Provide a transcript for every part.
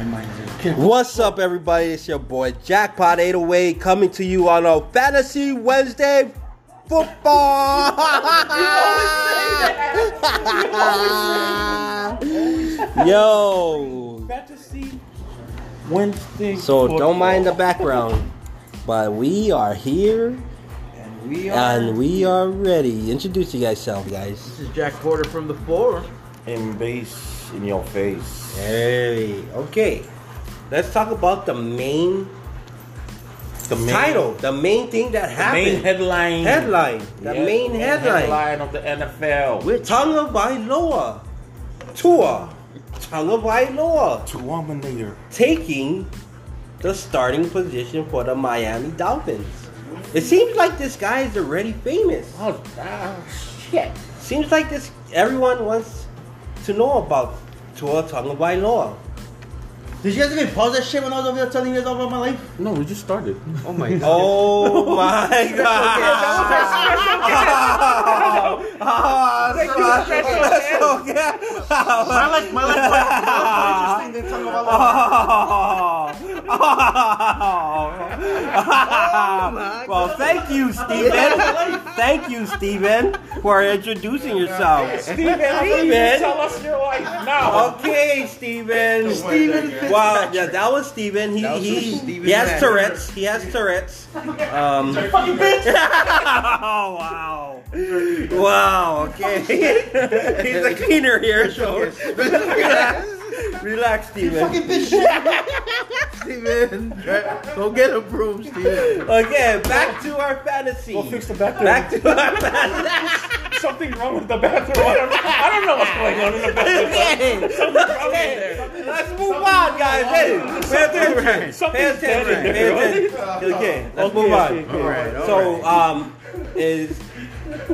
My mind's in. What's up, everybody? It's your boy Jackpot 808 coming to you on a Fantasy Wednesday football. Yo. Fantasy Wednesday. So don't mind the background, but we are here And we are. and we are ready. Introduce you yourself, guys. This is Jack Porter from the four. in base in your face. Hey, okay. Let's talk about the main The main, title, the main thing that happened. main headline. headline, the Yes, main headline. of the NFL. With Tonga Vailoa, Tua, Tonga Vailoa Terminator. taking the starting position for the Miami Dolphins. It seems like this guy is already famous. Oh, ah, shit. Seems like this everyone wants to know about Tua Tonga Vailoa. Did you guys even pause that shit when I was over there telling you guys all about my life? No, we just started. Oh my god. Oh my god! Oh, special ah, guest. my life, my life was more interesting than talking about my life. well, thank you, Steven. Thank you, Steven, for introducing yourself. Steven, please tell us your life now. Okay, Steven. Steven. Wow, yeah, that was Steven. He was he, Steven he has Tourette's. He has Tourette's. Um, oh wow. Wow. Okay. He's a cleaner here, so relax, relax, Steven. Fucking bitch shit. Steven, go get a broom, Steven. Okay, back to our fantasy. Go fix the bathroom. Back to our fantasy. Something wrong with the bathroom. I don't, I don't know what's going on in the bathroom. Okay. Something wrong in Okay. there. Let's move on, guys. Hey, pay attention. Pay Something's dead in attention. there, Pay attention. Okay, let's move on. okay, okay. Alright, alright. So, um, is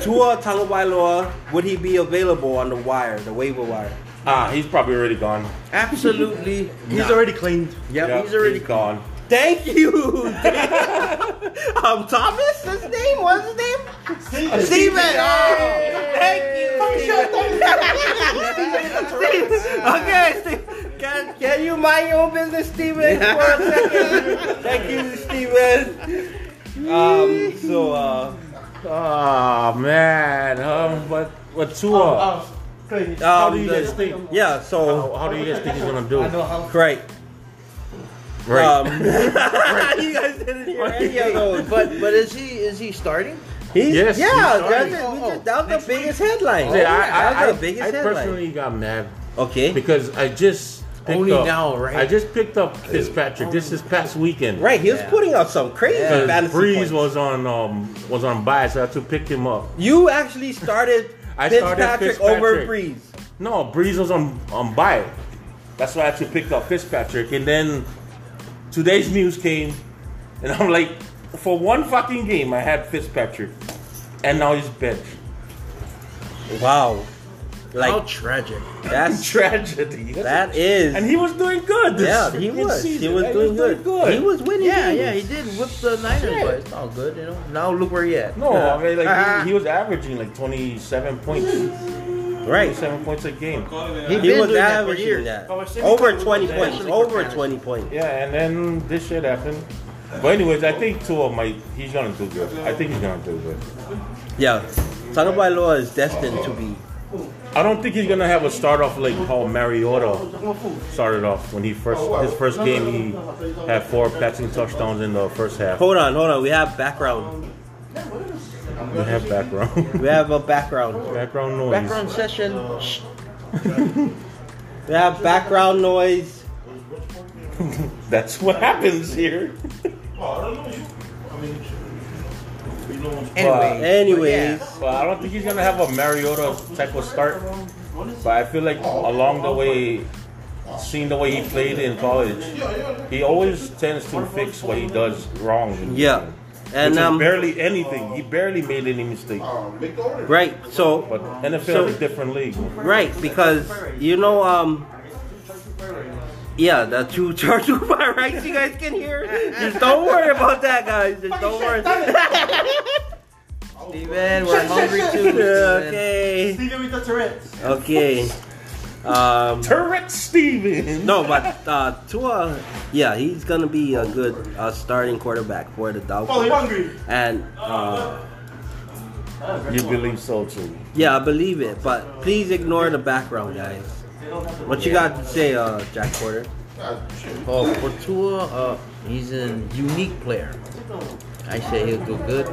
Tua Tagovailoa would he be available on the wire, the waiver wire? Ah, he's probably already gone. Absolutely. He's already claimed. Yep, Yeah, he's already gone. Thank you. um, Thomas, his name. What's his name? Steven. Steven. Oh, thank you. okay, Steve, can, can you mind your own business, Steven, for a second? Thank you, Steven. Um, so, uh, Oh man, um, but what Tua? Um, How do you guys think? Yeah, so, How, how do you guys think he's gonna do? great. Right. Um, you guys didn't hear any of those. But but is he is he starting? He's, Yes, yeah, he's that's starting. it. We Oh, just, that was next the biggest headline. See, I, I, that I, was the biggest I headline. personally got mad Okay. because I just picked Only up, now, right? I just picked up Fitzpatrick this is past weekend. Right, he was Yeah. putting out some crazy Because fantasy Brees points. was on um was on bye, so I had to pick him up. You actually started I started Fitzpatrick, over Fitzpatrick. Brees. No, Brees was on on bye. That's why I had to pick up Fitzpatrick, and then today's news came, and I'm like, for one fucking game, I had Fitzpatrick, and now he's benched. Wow. Like How tragic. that's Tragedy. that is And he was doing good. This Yeah, he freaking was. He season. was He doing good. good. He was winning. Yeah, games. yeah, he did whip the Niners, Shit. but it's all good, you know. Now look where he at. No, I mean like he, he was averaging like 27 points, Right. seven points a game. He He was doing that for averaging years. that. Oh, I. Over 20 Yeah, points. Over 20 points. Yeah, and then this shit happened. But anyways, I think Tua might he's gonna do good. I think he's gonna do good. Yeah. Tagovailoa is destined to be. I don't think he's gonna have a start off like how Mariota started off when he first his first game he had four passing touchdowns in the first half. Hold on, hold on. We have background. We have background We have a background. background noise. Background session. We have background noise. That's what happens here. Anyway. Anyways, But I don't think he's gonna have a Mariota type of start. But I feel like along the way, seeing the way he played in college, he always tends to fix what he does wrong. yeah. And um, barely anything. He barely made any mistakes. right. So But NFL So- is a different league. Right, because you know, um, yeah, the two two by rights you guys can hear. Just don't worry about that, guys. Just don't worry. Steven, we're hungry too. Okay. Steven. okay, okay. Um, Turret Steven. no, but uh, Tua, yeah, he's gonna be a good uh, starting quarterback for the Dolphins. hungry. And uh, You believe so too. yeah, I believe it. But please ignore the background, guys. What you got to say, uh, Jack Porter? Oh, for Tua, uh, he's a unique player. I say he'll do good.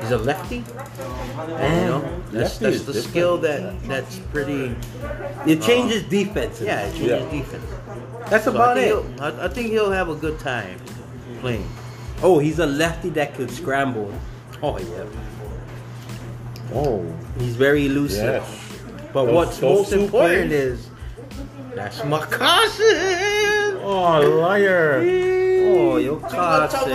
He's a lefty. And, you know, that's, that's the skill that that's pretty. It changes defense. Yeah, it changes Yeah. defense. that's So about think, it. I, I think he'll have a good time playing. Oh, he's a lefty that could scramble. Oh yeah. Oh, He's very elusive. yes. But Those- what's those most important plays? is that's my cousin. Oh, liar. Oh, your cousin.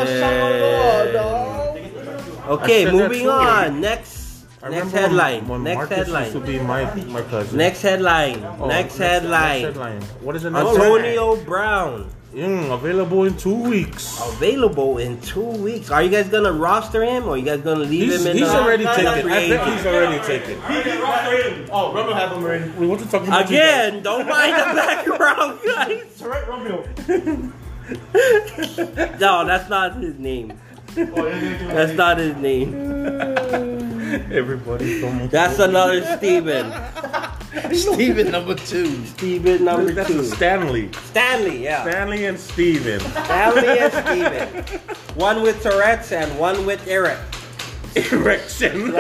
Okay, I said that moving on. Next, next headline. When, when next Marcus headline. used to be my, my cousin. Next headline. Oh, next, headline. Next headline. What is the next Antonio Brown Mm, available in two weeks. available in two weeks. Are you guys gonna roster him, or you guys gonna leave He's, him in he's the already in the taken. I bet agent? he's already taken. Oh, Romeo have him already. Wait, what you talking about? Again, don't mind the background, guys. Correct, Romeo. No, that's not his name. That's not his name. Everybody from That's another Steven. Steven number two. Steven number That's two. Stanley. Stanley, yeah. Stanley and Steven. Stanley and Steven. One with Tourette's and one with Eric. Erection.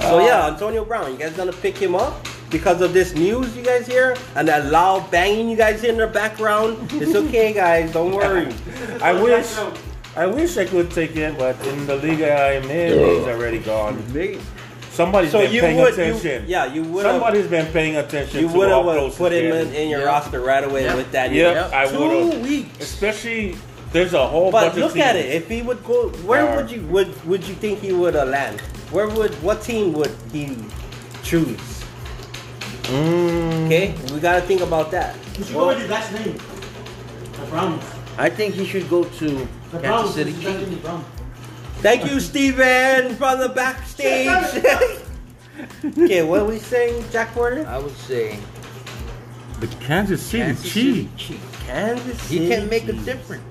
So yeah, uh, Antonio Brown, you guys gonna pick him up because of this news you guys hear and that loud banging you guys hear in the background? It's okay, guys. Don't worry. I wish. I wish I could take it, but in the league I'm in, he's already gone. Somebody's So been you paying would, you, attention. yeah, you would have, Somebody's been paying attention you would have put him in, in your Yeah. roster right away Yeah. with that. Yep, news. I Two would've. weeks. Especially, there's a whole But bunch look of teams. at it. If he would go, where Are- would you would would you think he would uh, land? Where would what team would he choose? Mm, Okay, we gotta think about that. You should go with his last name. The Browns. I think he should go to The Kansas Browns. City His last name Chiefs. is Brown. Thank you, Steven, from the backstage. okay, what are we saying, Jack Porter? I would say the Kansas City Kansas Chiefs. City Chiefs. Kansas City. He can make a difference.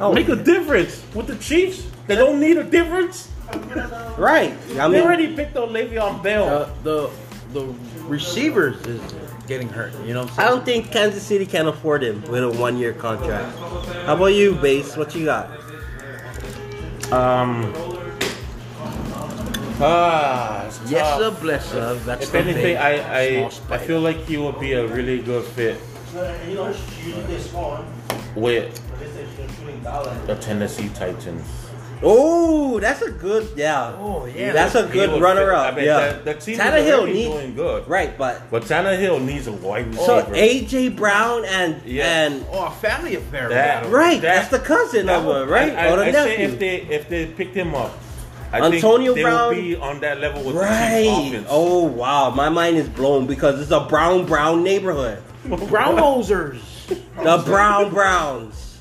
Oh, Make a difference with the Chiefs. They don't need a difference. right. I They already picked up Le'Veon Bell. The the the receivers is getting hurt. You know. What I'm I don't think Kansas City can afford him with a one-year contract. How about you, Base? What you got? Um. Ah, Yes, tough. sir, bless her. That's If the anything, thing. I I, I feel like he would be a really good fit You know, usually they with this is shooting the Tennessee Titans. Oh, that's a good, yeah. Oh, yeah. That's a good would runner-up. I mean, yeah. the, the team is Tannehill already need- doing good, Right, but but Tannehill needs a wide receiver. so AJ Brown and Yeah. and Oh, a family affair. That- right, That- that's the cousin That of would- her, right? I, I, or the I say if they if they picked him up, I Antonio think they Brown- will be on that level with the right. Chiefs offense. Oh wow, my mind is blown because it's a brown brown neighborhood. Brown nosers. The Brown Browns.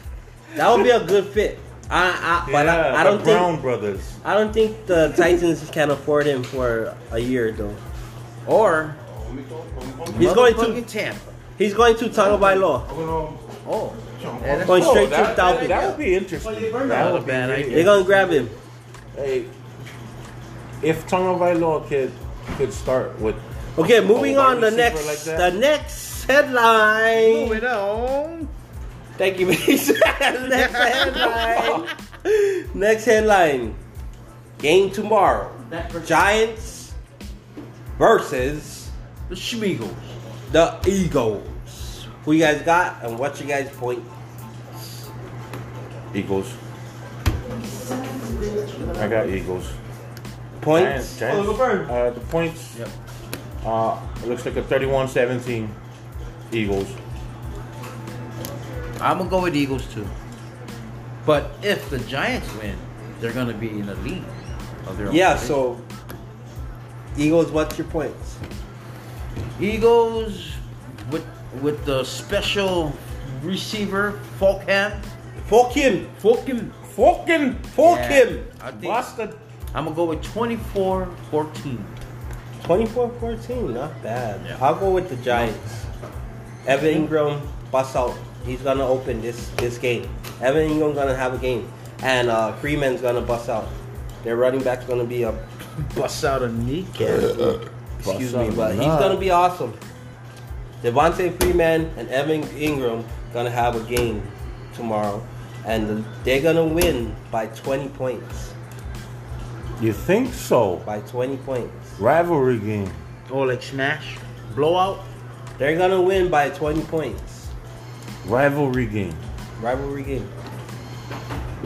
That would be a good fit. I, I but yeah, I, I don't the Brown think brothers. I don't think the Titans can afford him for a year though. Or He's going to Tampa. he's going to Tagovailoa. Oh, yeah, that's Going Oh, straight that, to Falcons. that would be interesting. That would be bad idea. They're gonna grab him. Hey, if Tonga Vailoa could could start with Okay, moving on. The next, like the next headline. Moving on. Thank you, Mace. next headline. next headline. Game tomorrow. Giants versus The Schmeagles. the Eagles. Who you guys got and what you guys point? Eagles. I got Eagles. Points. Giants, Giants, Oh, go uh, the points. Yep. Uh, it looks like a 31-17 Eagles. I'm gonna go with Eagles too. But if the Giants win, they're gonna be in the lead of their own. Yeah. division. So Eagles. What's your points? Eagles with with the special receiver Fulgham. Fork him. Fulgham. Fucking Fork Yeah. him. I'm gonna go with 24-14. 24-14, not bad. Yeah. I'll go with the Giants. Evan Engram bust out. He's gonna open this this game. Evan Engram gonna have a game, and uh, Freeman's gonna bust out. Their running back's gonna be a Bust out a kneecap. excuse me, but he's gonna be awesome. Devonta Freeman and Evan Engram gonna have a game tomorrow, and they're gonna win by 20 points. You think so? By 20 points. Rivalry game. Oh, like smash, blowout. They're gonna win by 20 points. Rivalry game. Rivalry game.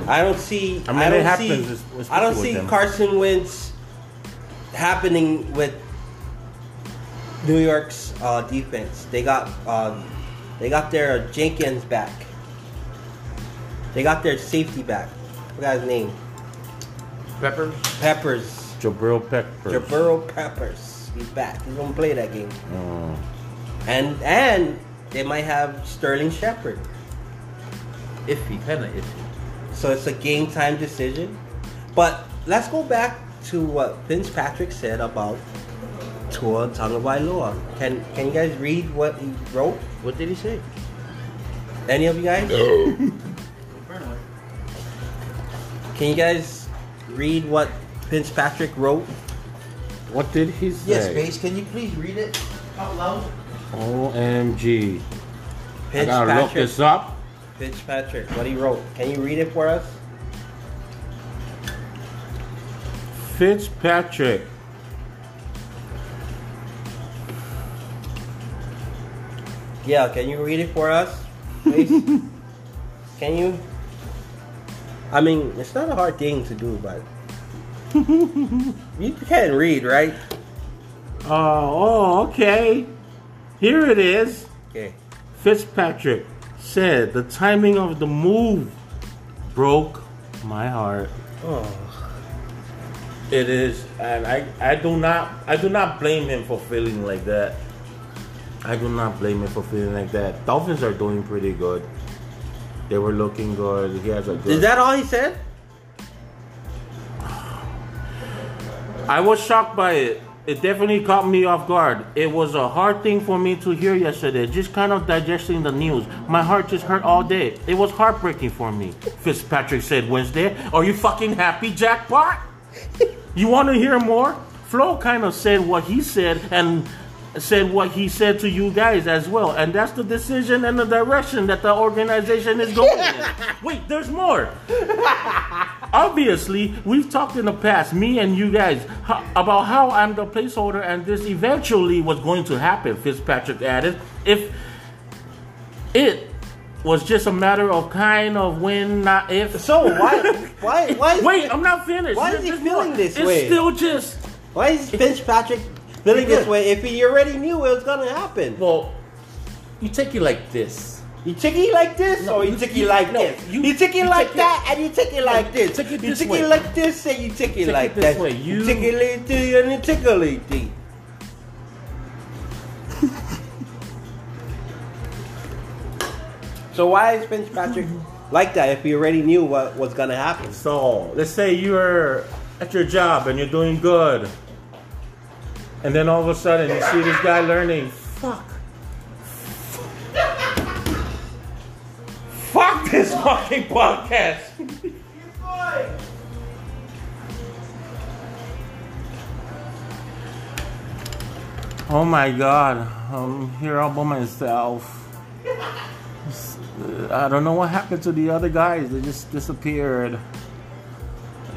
I don't see. I mean, don't it happens, See, especially I don't see them. Carson Wentz happening with New York's uh, defense. They got uh, they got their Jenkins back. They got their safety back. Forgot his name. Peppers. Peppers. Jabril Peppers. Jabril Peppers. He's back. He's gonna play that game. Mm. And and they might have Sterling Shepard. Iffy, kind of iffy. So it's a game time decision. But let's go back to what Fitzpatrick said about Tua Tagovailoa. Can can you guys read what he wrote? What did he say? Any of you guys? No. Can you guys read what Fitzpatrick wrote? What did he say? Yes, base. Can you please read it out loud? OMG. I gotta look this up. Fitzpatrick, what he wrote. Can you read it for us? Fitzpatrick. Yeah, can you read it for us, please? can you? I mean, it's not a hard thing to do, but you can read, right? Oh, okay. Here it is. Okay. Fitzpatrick said the timing of the move broke my heart. Oh, It is, and I, I do not, I do not blame him for feeling like that. I do not blame him for feeling like that. Dolphins are doing pretty good. They were looking good. He has a good. is that all he said? I was shocked by it. It definitely caught me off guard. It was a hard thing for me to hear yesterday, just kind of digesting the news. My heart just hurt all day. It was heartbreaking for me. Fitzpatrick said Wednesday. Are you fucking happy, jackpot? you want to hear more? Flo kind of said what he said and said what he said to you guys as well. And that's the decision and the direction that the organization is going in. Wait, there's more obviously we've talked in the past me and you guys about how i'm the placeholder and this eventually was going to happen fitzpatrick added if it was just a matter of kind of when not if So why, why, why? Wait i'm not finished Why is he feeling this it's way? still just Why is Fitzpatrick feeling this way if he already knew it was gonna happen? well you take it like this You take it like this, No, or you you- take it like no, this? you- You, take it you like take it- that, and you take it like this. take it you this take way. it like this, and you take it Take like it this that. way. You- You take it like this, and you take it like this. So why is Fitzpatrick like that if he already knew what was gonna happen? So let's say you're at your job and you're doing good, and then all of a sudden you see this guy learning. Fuck. Fuck this fucking podcast. Oh my god, I'm here all by myself. I don't know what happened to the other guys. They just disappeared.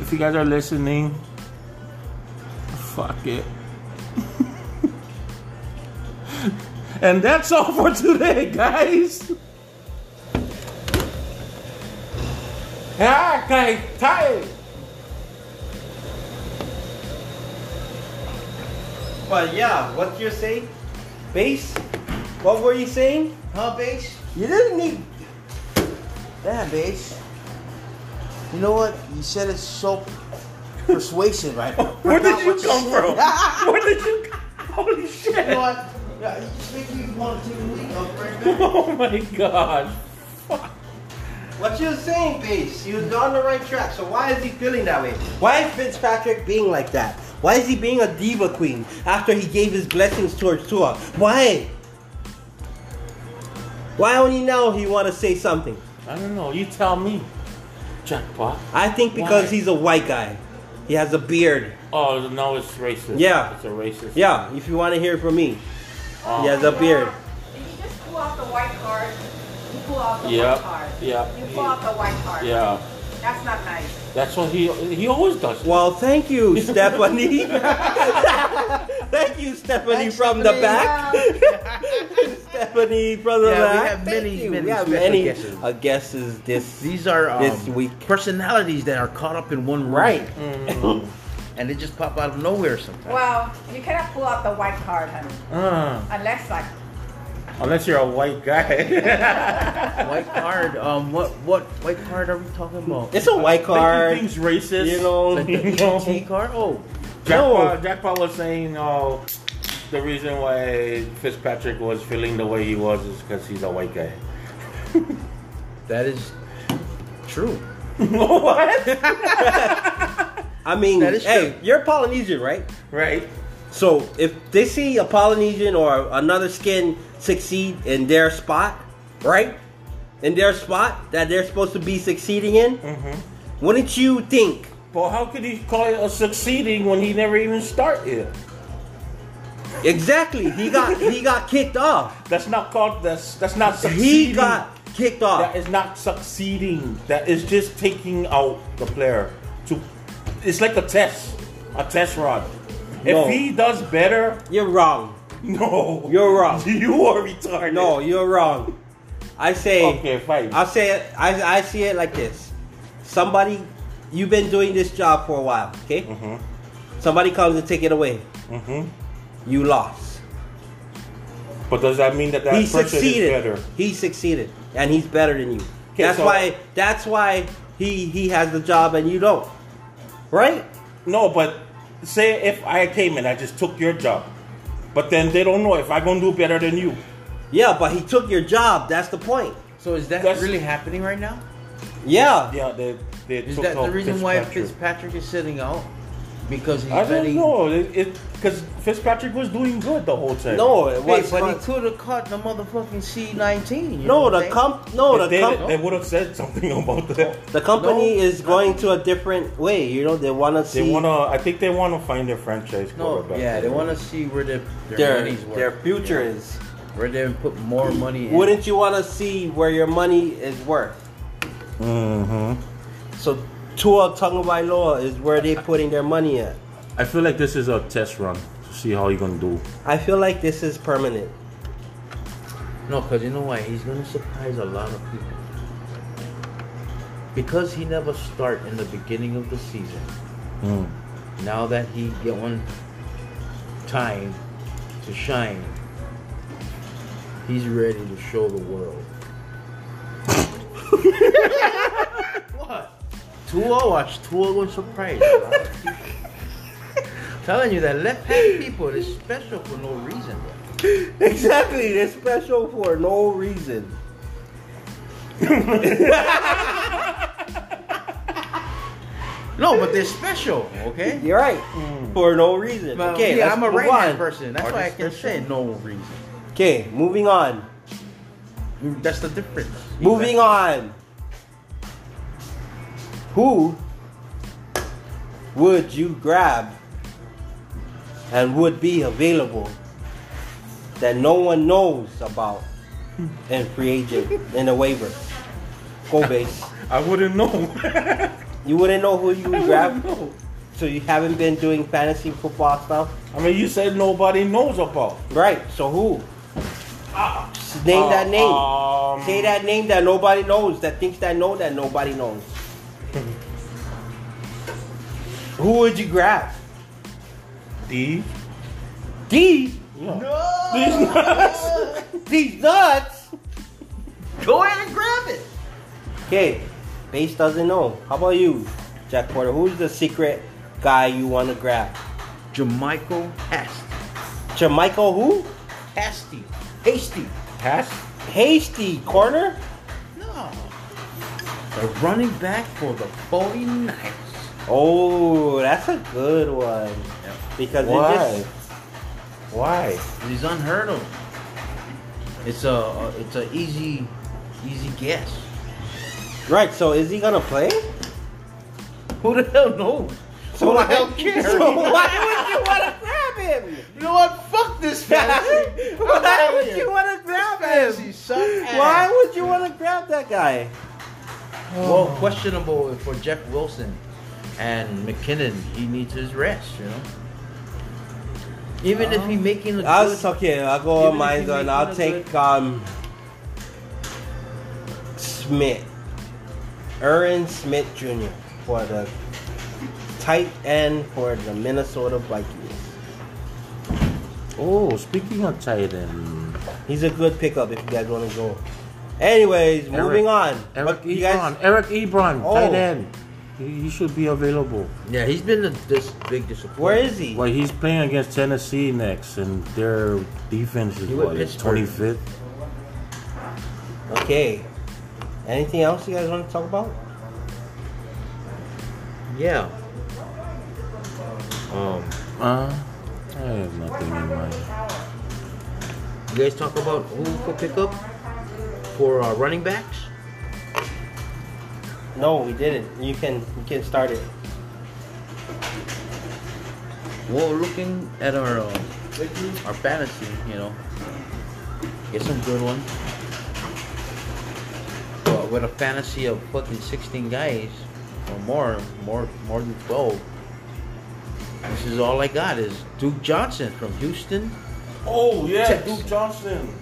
If you guys are listening, fuck it. And that's all for today, guys. Ah, okay, tight. But yeah, what you're saying, base? What were you saying? Huh, base? You didn't need. Yeah, base. You know what? You said it so persuasive, right? Where did you come from? Where did you? Holy shit! You know what? Yeah, you just make me want to take a week off right back. Oh my god! What you're saying, base? You're on the right track. So why is he feeling that way? Why is Fitzpatrick being like that? Why is he being a diva queen after he gave his blessings towards Tua? Why? Why only now he want to say something? I don't know. You tell me. Jackpot. I think because Why? he's a white guy. He has a beard. Oh no, it's racist. Yeah. it's a racist. Yeah, if you want to hear from me. Oh. He has a beard. If you just pull out the white card, you pull out the Yep. white card. Yep. You pull out the white card. Yeah, That's not nice. that's what he he always does. Well, thank you, Stephanie. thank you, Stephanie Thanks, from the Stephanie. back. Stephanie from the Yeah, we back. have many, Thank you. many we have many guests. uh, guesses this These are um, This week. personalities that are caught up in one room. right. And they just pop out of nowhere sometimes. Well, you cannot pull out the white card, honey, Uh, unless like unless you're a white guy. White card. Um, what what white card are we talking about? It's a white card. Making things racist. You know. Like the You know. ET card? Oh, Jackpot, Jackpot was saying, oh, the reason why Fitzpatrick was feeling the way he was is because he's a white guy. that is true. what? I mean, That is hey, true. you're Polynesian, right? Right. So if they see a Polynesian or another skin succeed in their spot, right? In their spot that they're supposed to be succeeding in, Mm-hmm. wouldn't you think? But how could he call it a succeeding when he never even started? Exactly. He got he got kicked off. That's not called that's that's not succeeding. He got kicked off. That is not succeeding. That is just taking out the player. To it's like a test, a test run. No. If he does better, You're wrong. no, You're wrong. You are retarded. No, you're wrong. I say Okay, fine. I'll say it I, I see it like this. Somebody you've been doing this job for a while, okay? Mhm. Somebody comes and take it away. Mhm. You lost. But does that mean that that he person succeeded. is better? He succeeded, and he's better than you. Okay, that's so- why. That's why he he has the job and you don't. Right? No, but say if I came and I just took your job, but then they don't know if I gonna do better than you. Yeah, but he took your job. That's the point. So is that That's- really happening right now? Yeah. Yeah, they they Is took that the out reason why Fitzpatrick. Fitzpatrick is sitting out? Because he's I don't know. It because Fitzpatrick was doing good the whole time. No, it Wait, was. but he not- could have caught the motherfucking C19. you no, what the I'm comp. No, the they, comp. they would have said something about that. The company No, is going to a different way. You know, they want to see They wanna. I think they wanna find their franchise No, quarterback. yeah, they want to see where their, their, their money's worth. their future is. Where they put more money in. Wouldn't you want to see where your money is worth? Mm-hmm. So, Tua Tagovailoa is where they're putting their money at. I feel like this is a test run to see how you're gonna do. I feel like this is permanent. No, because you know why? He's going to surprise a lot of people. Because he never start in the beginning of the season. Mm. Now that he get one time to shine, he's ready to show the world. Tua watch Tua will surprise a lot of people. Telling you that left-handed people is special for no reason. Exactly, they're special for no reason. No, but they're special, okay? You're right. Mm. For no reason. Well, okay, yeah, I'm a right-hand person. That's Are why I can say no reason. Okay, moving on. That's the difference. Moving on. Who would you grab and would be available that no one knows about in free agent in a waiver? Go base. I wouldn't know. You wouldn't know who you would grab? know. So you haven't been doing fantasy football stuff? I mean, you said nobody knows about. Right, so who? Name that name. Um, Say that name that nobody knows, that thinks that know that nobody knows. Who would you grab? D. D? Yeah. These nuts. These nuts? Go ahead and grab it. Okay, base doesn't know. How about you, Jack Porter? Who's the secret guy you want to grab? JaMycal Hasty. JaMycal who? Hasty. Hasty. Hasty corner? No. The running back for the 49ers. Oh, that's a good one. Because it Why? just Why? He's unheard of. It's a it's a easy easy guess. right. So is he gonna play? Who the hell knows? So Who the why, hell cares? So why would you want to grab him? You know what? Fuck this fantasy. why would you want to grab Fantasy him? suck Why would you want to grab that guy? Well, questionable for Jeff Wilson and McKinnon. He needs his rest. You know. Even if he making a I'll, good, okay, I'll go on if mine. And I'll it take good- um Smith, Aaron Smith Jr. for the tight end for the Minnesota Vikings. Oh, speaking of tight end, He's a good pickup if you guys want to go. Anyways, Eric- moving on. Eric But you Ebron. guys, Eric Ebron, Oh. tight end. He, he should be available. yeah, he's been a this big disappointment. where is he? Well, he's playing against Tennessee next, and their defense is He went what, Pittsburgh. twenty fifth. Okay. Anything else you guys want to talk about? Yeah. Um, Uh, I have nothing in mind. you guys talk about who for pickup for uh, running backs. No, we didn't. You can you can start it. Well, looking at our uh, our fantasy, you know, get some good ones. But with a fantasy of fucking sixteen guys or more, more more than twelve. This is all I got is Duke Johnson from Houston. Oh yeah, Texas. Duke Johnson.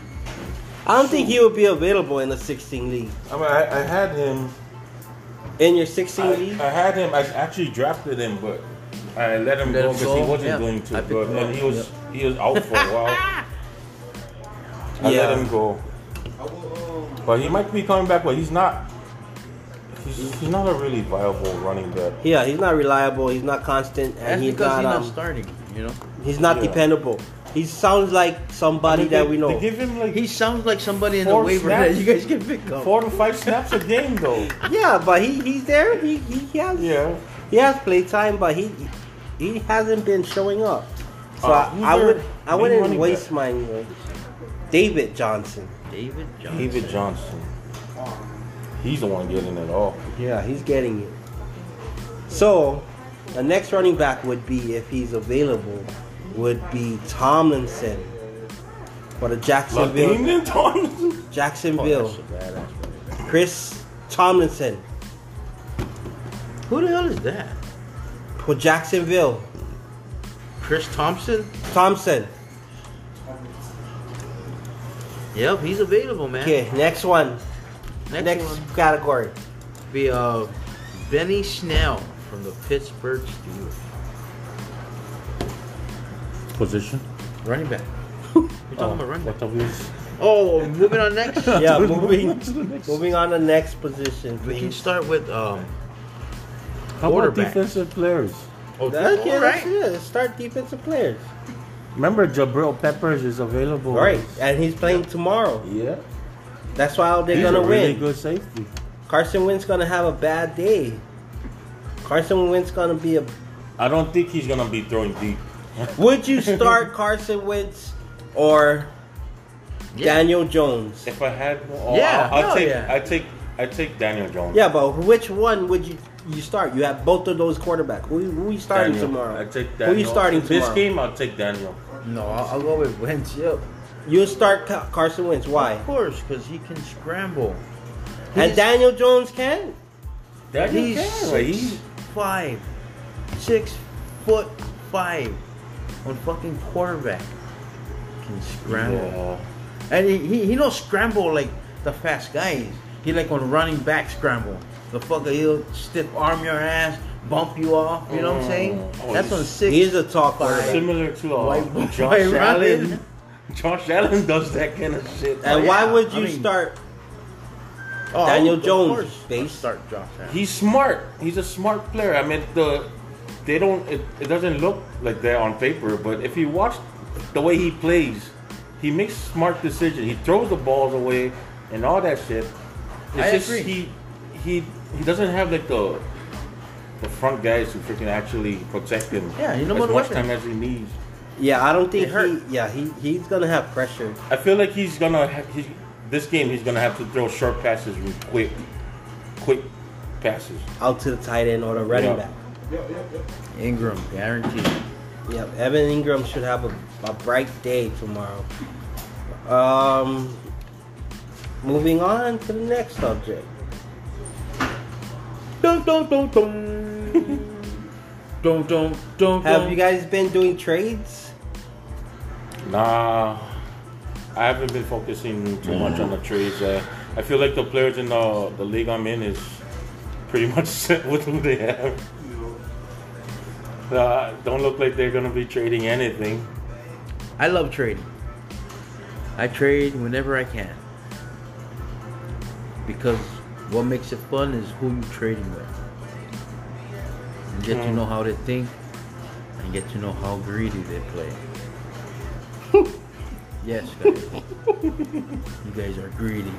I don't think he would be available in the 16 league. I mean, I, I had him. In your 16 I, league? I had him. I actually drafted him, but I let him Let go because he wasn't Yeah. doing I too picked good, and he was he was out for a while. I Yeah. let him go, but he might be coming back. But he's not. He's, he's not a really viable running back. Yeah, he's not reliable. He's not constant, That's and he's because not. he's not Um, starting. You know, he's not Yeah. dependable. He sounds like somebody I mean, that they- we know. They give him like he sounds like somebody in the Four waiver snaps. that you guys can pick up. four to five snaps a game, though. yeah, but he, he's there. He, he, he has Yeah. he has play time, but he he hasn't been showing up. So Uh, I, I would I wouldn't waste back? mine. David Johnson. David Johnson. David Johnson. He's the one getting it all. Yeah, he's getting it. So, the next running back would be, if he's available, would be Tomlinson for the Jacksonville. Tomlinson. Oh, Jacksonville. that's a badass. Chris Tomlinson Who the hell is that? for Jacksonville. Chris Thompson? Thompson. Yep, he's available, man. Okay, next one. Next, Next, one category. be uh Benny Snell from the Pittsburgh Steelers. Position. Running back. We're talking Oh, about running back. what of Oh, moving on next. Yeah, moving, moving on to the next position, We can please. start with um. How about defensive players? Oh, Okay, all that's right. it. Let's start defensive players. Remember, Jabril Peppers is available. Right, and he's playing tomorrow. Yeah. That's why they're He's gonna a really win. good safety. Carson Wentz gonna have a bad day. Carson Wentz gonna be a. I don't think he's gonna be throwing deep. Would you start Carson Wentz or Yeah. Daniel Jones? If I had, oh, Yeah, I'll, I'll take. yeah. I take. I take Daniel Jones. Yeah, but which one would you you start? You have both of those quarterbacks. Who who you starting Daniel. tomorrow? I take Daniel. Who Daniel. you starting this tomorrow? game? I'll take Daniel. No, I'll, I'll go with Wentz. Yep. You start Carson Wentz. Why? Of course, because he can scramble. And Daniel Jones can. Daniel He's can, six he's five, six foot five, on fucking quarterback. Can scramble, Yeah. and he, he he don't scramble like the fast guys. He like on running back scramble. The fucker he'll stiff arm your ass, bump you off. You know what I'm saying? Oh, That's on six. He's a tall quarterback. Similar to uh, White boy Josh Allen. running. Josh Allen does that kind of shit. And Oh, why yeah. would I you mean- start? Oh, Daniel Jones, course. base. Start Josh Allen. He's smart. He's a smart player. I mean, the they don't. It, it doesn't look like that on paper, but if you watch the way he plays, he makes smart decisions. He throws the balls away and all that shit. It's I just agree. he he he doesn't have like the the front guys who freaking actually protect him. Yeah, you know as what much time as he needs. Yeah, I don't think It hurt. he. Yeah, he he's gonna have pressure. I feel like he's gonna ha- he's, this game he's gonna have to throw short passes with quick, quick passes. out to the tight end or the running Yeah. back. Engram, guaranteed. Yep, Evan Engram should have a, a bright day tomorrow. Um, moving on to the next subject. Dun dun dun dun. dun dun dun. Have you guys been doing trades? Nah, I haven't been focusing too much on the trades. Uh, I feel like the players in the the league I'm in is pretty much set with who they have. Uh, don't look like they're gonna be trading anything. I love trading. I trade whenever I can. Because what makes it fun is who you're trading with. And get to Hmm. know how they think and get to know how greedy they play. yes, guys. you guys are greedy.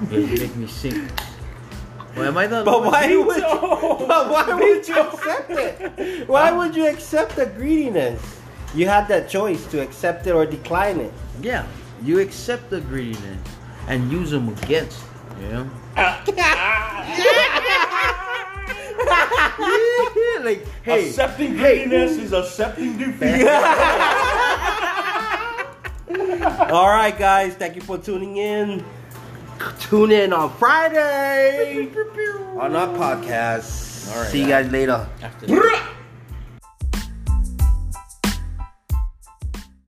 You guys make me sick. Well, am I the But why Me would you, but why would you accept it? Why would you accept the greediness? You had that choice to accept it or decline it. Yeah, you accept the greediness and use them against. You know? like, hey, accepting greediness is accepting defeat. All right, guys. Thank you for tuning in. Tune in on Friday on our podcast. All right, See you guys later. after